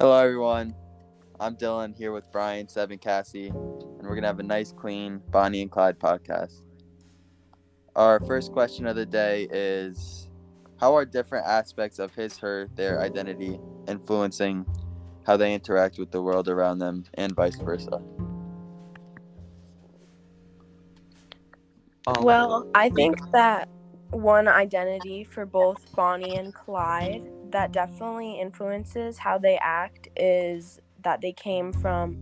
Hello, everyone. I'm Dylan here with Brian, Seb, and Cassie, and we're going to have a nice, clean Bonnie and Clyde podcast. Our first question of the day is How are different aspects of his, her, their identity influencing how they interact with the world around them and vice versa? Um, Well, I think that one identity for both Bonnie and Clyde that definitely influences how they act is that they came from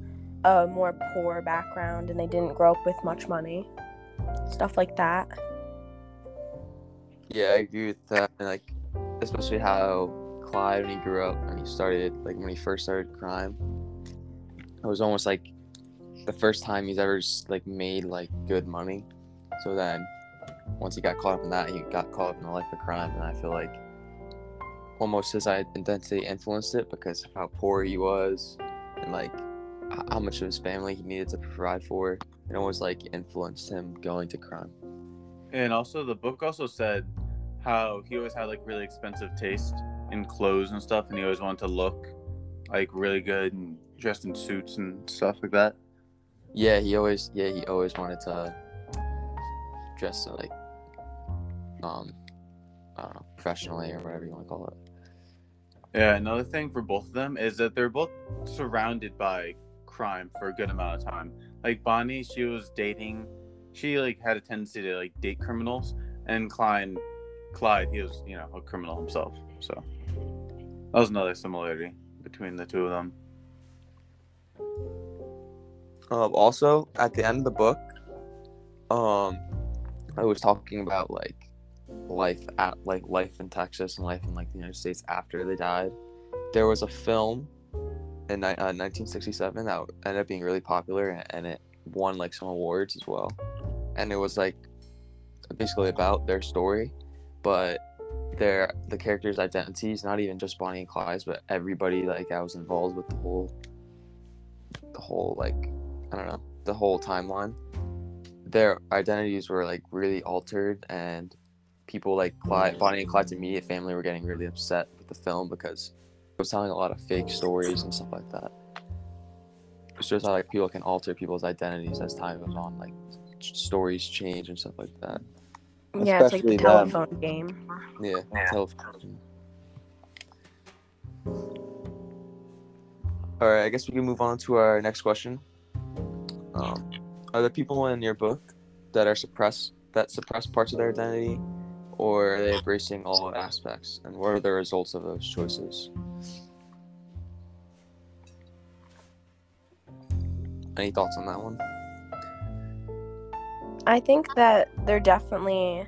a more poor background and they didn't grow up with much money. Stuff like that. Yeah, I agree with that. And like, especially how Clyde, when he grew up and he started, like when he first started crime, it was almost like the first time he's ever like made like good money. So then, once he got caught up in that, he got caught up in the life of crime, and I feel like almost his identity influenced it because of how poor he was and like how much of his family he needed to provide for. It almost like influenced him going to crime. And also, the book also said how he always had like really expensive taste in clothes and stuff, and he always wanted to look like really good and dressed in suits and stuff like that. Yeah, he always yeah he always wanted to dress like um I don't know professionally or whatever you want to call it. Yeah, another thing for both of them is that they're both surrounded by crime for a good amount of time. Like Bonnie, she was dating, she like had a tendency to like date criminals, and Clyde, Clyde, he was you know a criminal himself. So that was another similarity between the two of them. Um, also at the end of the book, um, I was talking about like life at like life in Texas and life in like the United States after they died. There was a film in uh, 1967 that ended up being really popular and, it won like some awards as well. And it was like basically about their story, but their the characters' identities, not even just Bonnie and Clyde's, but everybody like I was involved with the whole the whole like I don't know the whole timeline. Their identities were like really altered, and people like Clyde, Bonnie and Clyde's immediate family were getting really upset with the film because it was telling a lot of fake stories and stuff like that. It shows how like people can alter people's identities as time goes on, like stories change and stuff like that. Yeah, it's like the Especially them. telephone game. Yeah, television. All right, I guess we can move on to our next question. Um, are there people in your book that are suppressed that suppress parts of their identity, or are they embracing all aspects? And what are the results of those choices? Any thoughts on that one? I think that they're definitely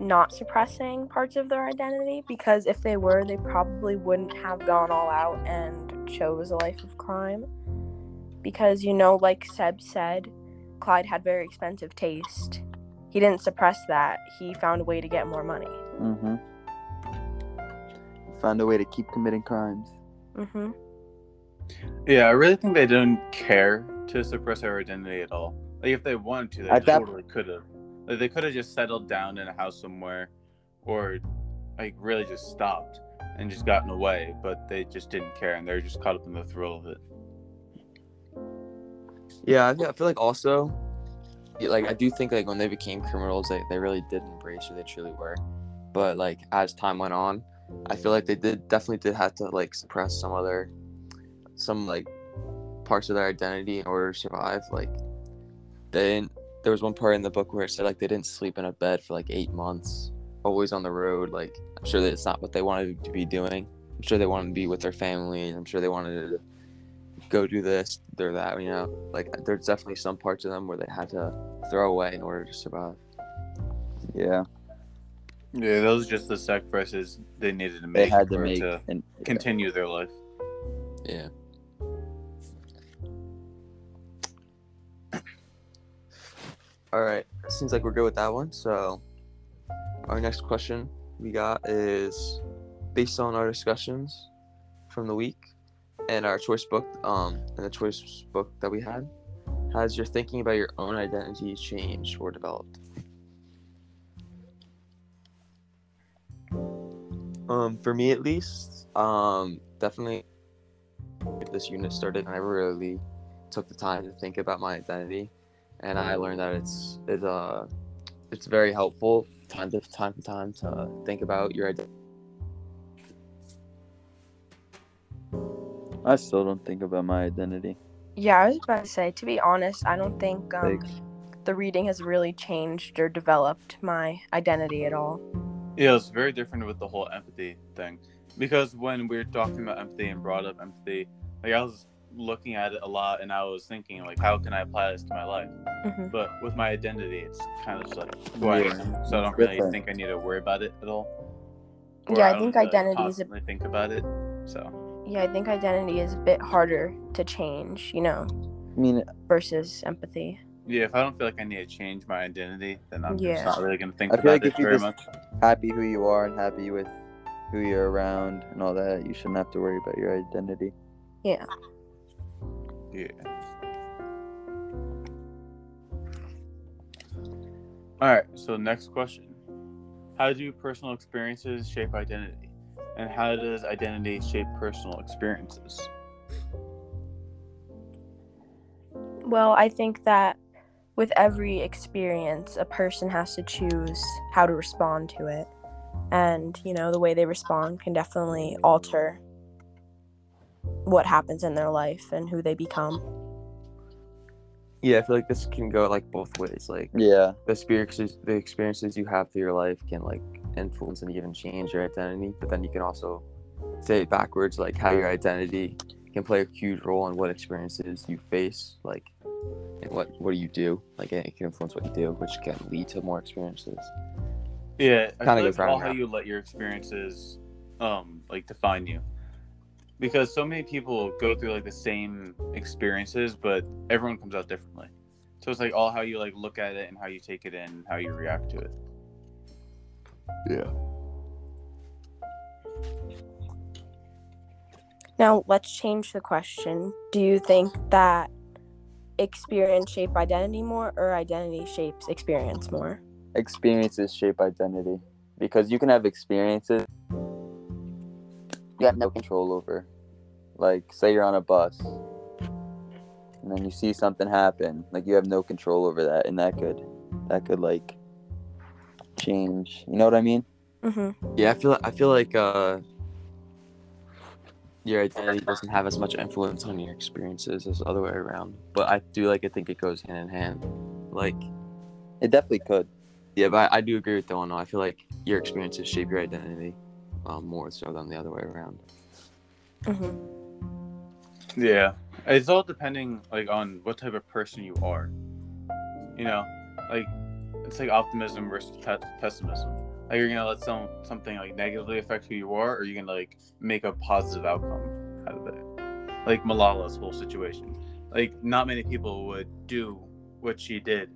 not suppressing parts of their identity because if they were, they probably wouldn't have gone all out and chose a life of crime. Because, you know, like Seb said, Clyde had very expensive taste. He didn't suppress that, he found a way to get more money. Mm-hmm. Found a way to keep committing crimes. hmm Yeah, I really think they didn't care to suppress their identity at all. Like if they wanted to, they At that- totally could have. Like they could have just settled down in a house somewhere, or like really just stopped and just gotten away. But they just didn't care, and they're just caught up in the thrill of it. Yeah, I feel, I feel like also, yeah, like I do think like when they became criminals, they, they really did embrace who they truly were. But like as time went on, I feel like they did definitely did have to like suppress some other, some like parts of their identity in order to survive. Like they didn't. There was one part in the book where it said like they didn't sleep in a bed for like eight months, always on the road. Like I'm sure that it's not what they wanted to be doing. I'm sure they wanted to be with their family. I'm sure they wanted to go do this or that, you know. Like there's definitely some parts of them where they had to throw away in order to survive. Yeah, Yeah, those are just the sacrifices they needed to make they had to make. to And continue their life. Yeah. All right. Seems like we're good with that one. So our next question we got is based on our discussions from the week and our choice book um and the choice book that we had has your thinking about your own identity changed or developed um for me at least um definitely this unit started, and I really took the time to think about my identity, and I learned that it's it's uh it's very helpful time to time to time to think about your identity. I still don't think about my identity. Yeah, I was about to say, to be honest, I don't think um, the reading has really changed or developed my identity at all. Yeah, it's very different with the whole empathy thing. Because when we are talking about empathy and brought up empathy, like I was looking at it a lot and I was thinking like how can I apply this to my life? hmm But with my identity it's kind of just like who I am. So I don't really think I need to worry about it at all. Yeah, I don't think have to, identity is a- constantly think about it. So Yeah, I think identity is a bit harder to change, you know, I mean, versus empathy. yeah, if I don't feel like I need to change my identity, then I'm Yeah. just not really gonna think I about feel like it if you very just- much. happy who you are and happy with who you're around and all that, you shouldn't have to worry about your identity. Yeah. Yeah. All right. So next question: How do personal experiences shape identity, and how does identity shape personal experiences? Well, I think that with every experience, a person has to choose how to respond to it. And, you know, the way they respond can definitely alter what happens in their life and who they become. Yeah, I feel like this can go like both ways. Like Yeah, the experiences, the experiences you have through your life can like influence and even change your identity. But then you can also say it backwards, like how your identity can play a huge role in what experiences you face, like and what what do you do. Like it can influence what you do, which can lead to more experiences. Yeah, feel like goes all how you let your experiences, um, like define you. Because so many people go through like the same experiences, but everyone comes out differently. So it's like all how you like look at it and how you take it in, how you react to it. Yeah. Now, let's change the question. Do you think that experience shape identity more or identity shapes experience more? experiences shape identity because you can have experiences you have no control over. Like, say you're on a bus and then you see something happen, like you have no control over that, and that could, that could like change. You know what I mean? Mm-hmm. Yeah, I feel I feel like uh your identity doesn't have as much influence on your experiences as the other way around. But I do like I think it goes hand in hand. Like It definitely could. yeah, but I, I do agree with Delano. I feel like your experiences shape your identity um, more so than the other way around. Mm-hmm. Yeah, it's all depending like on what type of person you are. You know, like it's like optimism versus pe- pessimism. Like you're gonna let some something like negatively affect who you are, or you're gonna like make a positive outcome out of it. Like Malala's whole situation. Like not many people would do what she did,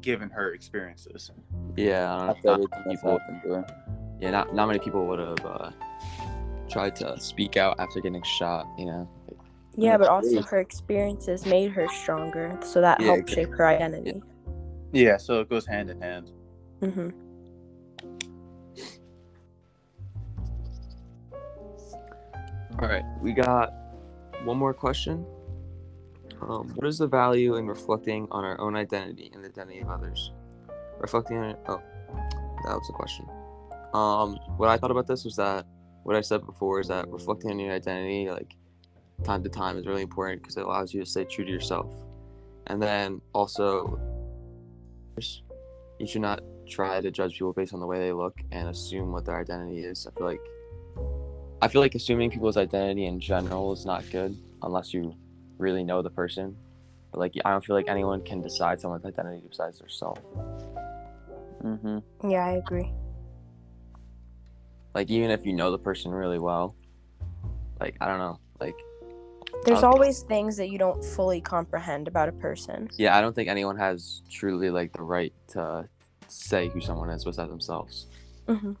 given her experiences. Yeah, I don't know. everything Not that's people, happened yeah, not not many people would have uh, tried to speak out after getting shot. You know. Yeah, but also her experiences made her stronger, so that Yeah, helped exactly. shape her identity. Yeah, so it goes hand in hand. Mm-hmm. All right, we got one more question. Um, what is the value in reflecting on our own identity and the identity of others? Reflecting on it. oh, that was the question. Um, what I thought about this was that what I said before is that reflecting on your identity, like time to time, is really important because it allows you to stay true to yourself. And then also, you should not try to judge people based on the way they look and assume what their identity is. I feel like I feel like assuming people's identity in general is not good unless you really know the person. But like I don't feel like anyone can decide someone's identity besides themselves. Mm-hmm. Yeah, I agree. Like even if you know the person really well, like I don't know, like There's Um, always things that you don't fully comprehend about a person. yeah, I don't think anyone has truly like the right to say who someone is besides themselves. Mm-hmm.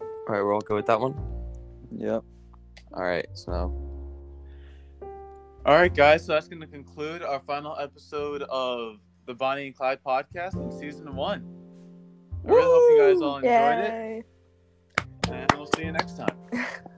All right, we're all good with that one. Yep. All right, so All right, guys. So that's going to conclude our final episode of the Bonnie and Clyde podcast in season one. You guys all enjoyed it, and we'll see you next time.